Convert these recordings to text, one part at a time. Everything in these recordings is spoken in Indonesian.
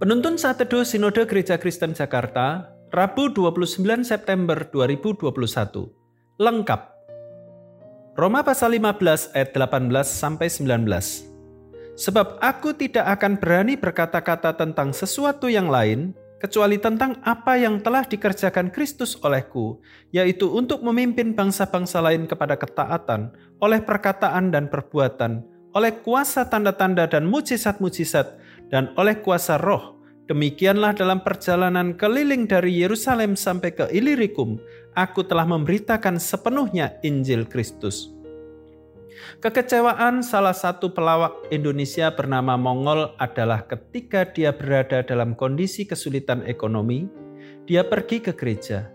Penuntun saat teduh Sinode Gereja Kristen Jakarta, Rabu 29 September 2021. Lengkap. Roma pasal 15 ayat 18 sampai 19. Sebab aku tidak akan berani berkata-kata tentang sesuatu yang lain kecuali tentang apa yang telah dikerjakan Kristus olehku, yaitu untuk memimpin bangsa-bangsa lain kepada ketaatan oleh perkataan dan perbuatan, oleh kuasa tanda-tanda dan mujizat-mujizat dan oleh kuasa roh. Demikianlah dalam perjalanan keliling dari Yerusalem sampai ke Ilirikum, aku telah memberitakan sepenuhnya Injil Kristus. Kekecewaan salah satu pelawak Indonesia bernama Mongol adalah ketika dia berada dalam kondisi kesulitan ekonomi, dia pergi ke gereja,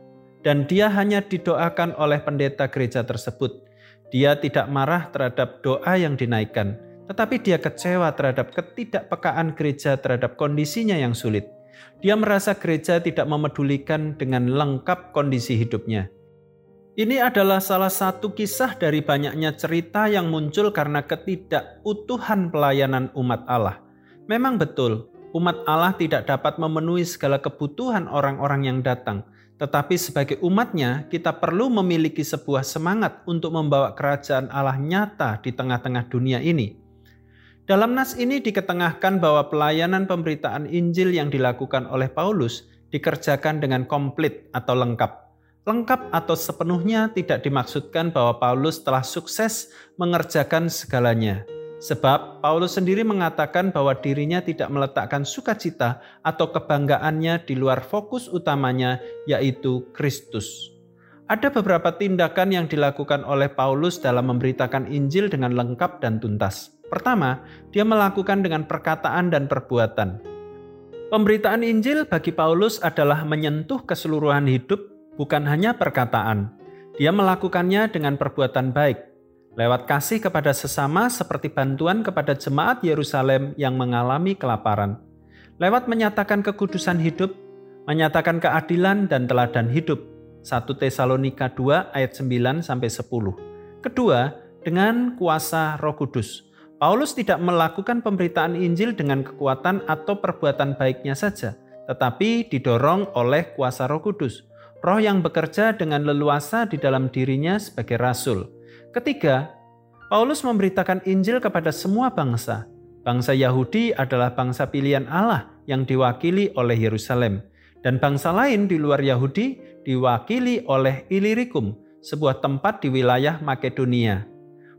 dan dia hanya didoakan oleh pendeta gereja tersebut. Dia tidak marah terhadap doa yang dinaikkan, tetapi dia kecewa terhadap ketidakpekaan gereja terhadap kondisinya yang sulit. Dia merasa gereja tidak memedulikan dengan lengkap kondisi hidupnya. Ini adalah salah satu kisah dari banyaknya cerita yang muncul karena ketidakutuhan pelayanan umat Allah. Memang betul, umat Allah tidak dapat memenuhi segala kebutuhan orang-orang yang datang, tetapi sebagai umatnya kita perlu memiliki sebuah semangat untuk membawa kerajaan Allah nyata di tengah-tengah dunia ini. Dalam nas ini diketengahkan bahwa pelayanan pemberitaan Injil yang dilakukan oleh Paulus dikerjakan dengan komplit atau lengkap. Lengkap atau sepenuhnya tidak dimaksudkan bahwa Paulus telah sukses mengerjakan segalanya. Sebab Paulus sendiri mengatakan bahwa dirinya tidak meletakkan sukacita atau kebanggaannya di luar fokus utamanya yaitu Kristus. Ada beberapa tindakan yang dilakukan oleh Paulus dalam memberitakan Injil dengan lengkap dan tuntas. Pertama, dia melakukan dengan perkataan dan perbuatan. Pemberitaan Injil bagi Paulus adalah menyentuh keseluruhan hidup, bukan hanya perkataan. Dia melakukannya dengan perbuatan baik, lewat kasih kepada sesama seperti bantuan kepada jemaat Yerusalem yang mengalami kelaparan. Lewat menyatakan kekudusan hidup, menyatakan keadilan dan teladan hidup. 1 Tesalonika 2 ayat 9 sampai 10. Kedua, dengan kuasa Roh Kudus. Paulus tidak melakukan pemberitaan Injil dengan kekuatan atau perbuatan baiknya saja, tetapi didorong oleh kuasa Roh Kudus, Roh yang bekerja dengan leluasa di dalam dirinya sebagai rasul. Ketiga, Paulus memberitakan Injil kepada semua bangsa. Bangsa Yahudi adalah bangsa pilihan Allah yang diwakili oleh Yerusalem, dan bangsa lain di luar Yahudi diwakili oleh Ilirikum, sebuah tempat di wilayah Makedonia.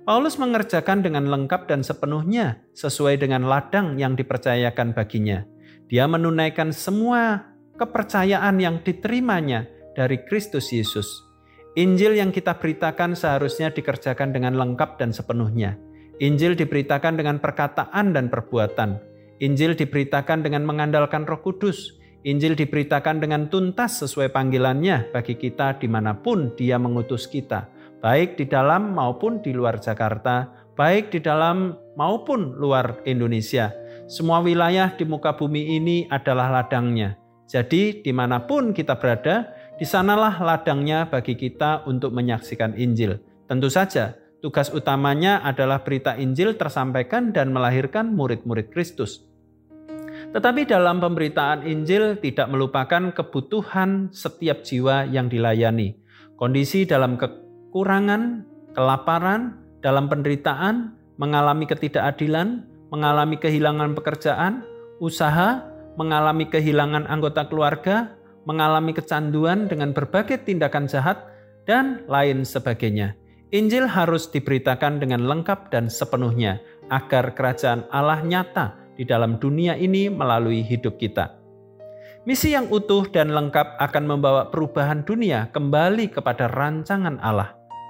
Paulus mengerjakan dengan lengkap dan sepenuhnya sesuai dengan ladang yang dipercayakan baginya. Dia menunaikan semua kepercayaan yang diterimanya dari Kristus Yesus. Injil yang kita beritakan seharusnya dikerjakan dengan lengkap dan sepenuhnya. Injil diberitakan dengan perkataan dan perbuatan. Injil diberitakan dengan mengandalkan Roh Kudus. Injil diberitakan dengan tuntas sesuai panggilannya bagi kita di mana pun Dia mengutus kita baik di dalam maupun di luar Jakarta, baik di dalam maupun luar Indonesia. Semua wilayah di muka bumi ini adalah ladangnya. Jadi di mana pun kita berada, di sanalah ladangnya bagi kita untuk menyaksikan Injil. Tentu saja, tugas utamanya adalah berita Injil tersampaikan dan melahirkan murid-murid Kristus. Tetapi dalam pemberitaan Injil tidak melupakan kebutuhan setiap jiwa yang dilayani. Kondisi dalam ke kekurangan, kelaparan, dalam penderitaan, mengalami ketidakadilan, mengalami kehilangan pekerjaan, usaha, mengalami kehilangan anggota keluarga, mengalami kecanduan dengan berbagai tindakan jahat, dan lain sebagainya. Injil harus diberitakan dengan lengkap dan sepenuhnya agar kerajaan Allah nyata di dalam dunia ini melalui hidup kita. Misi yang utuh dan lengkap akan membawa perubahan dunia kembali kepada rancangan Allah.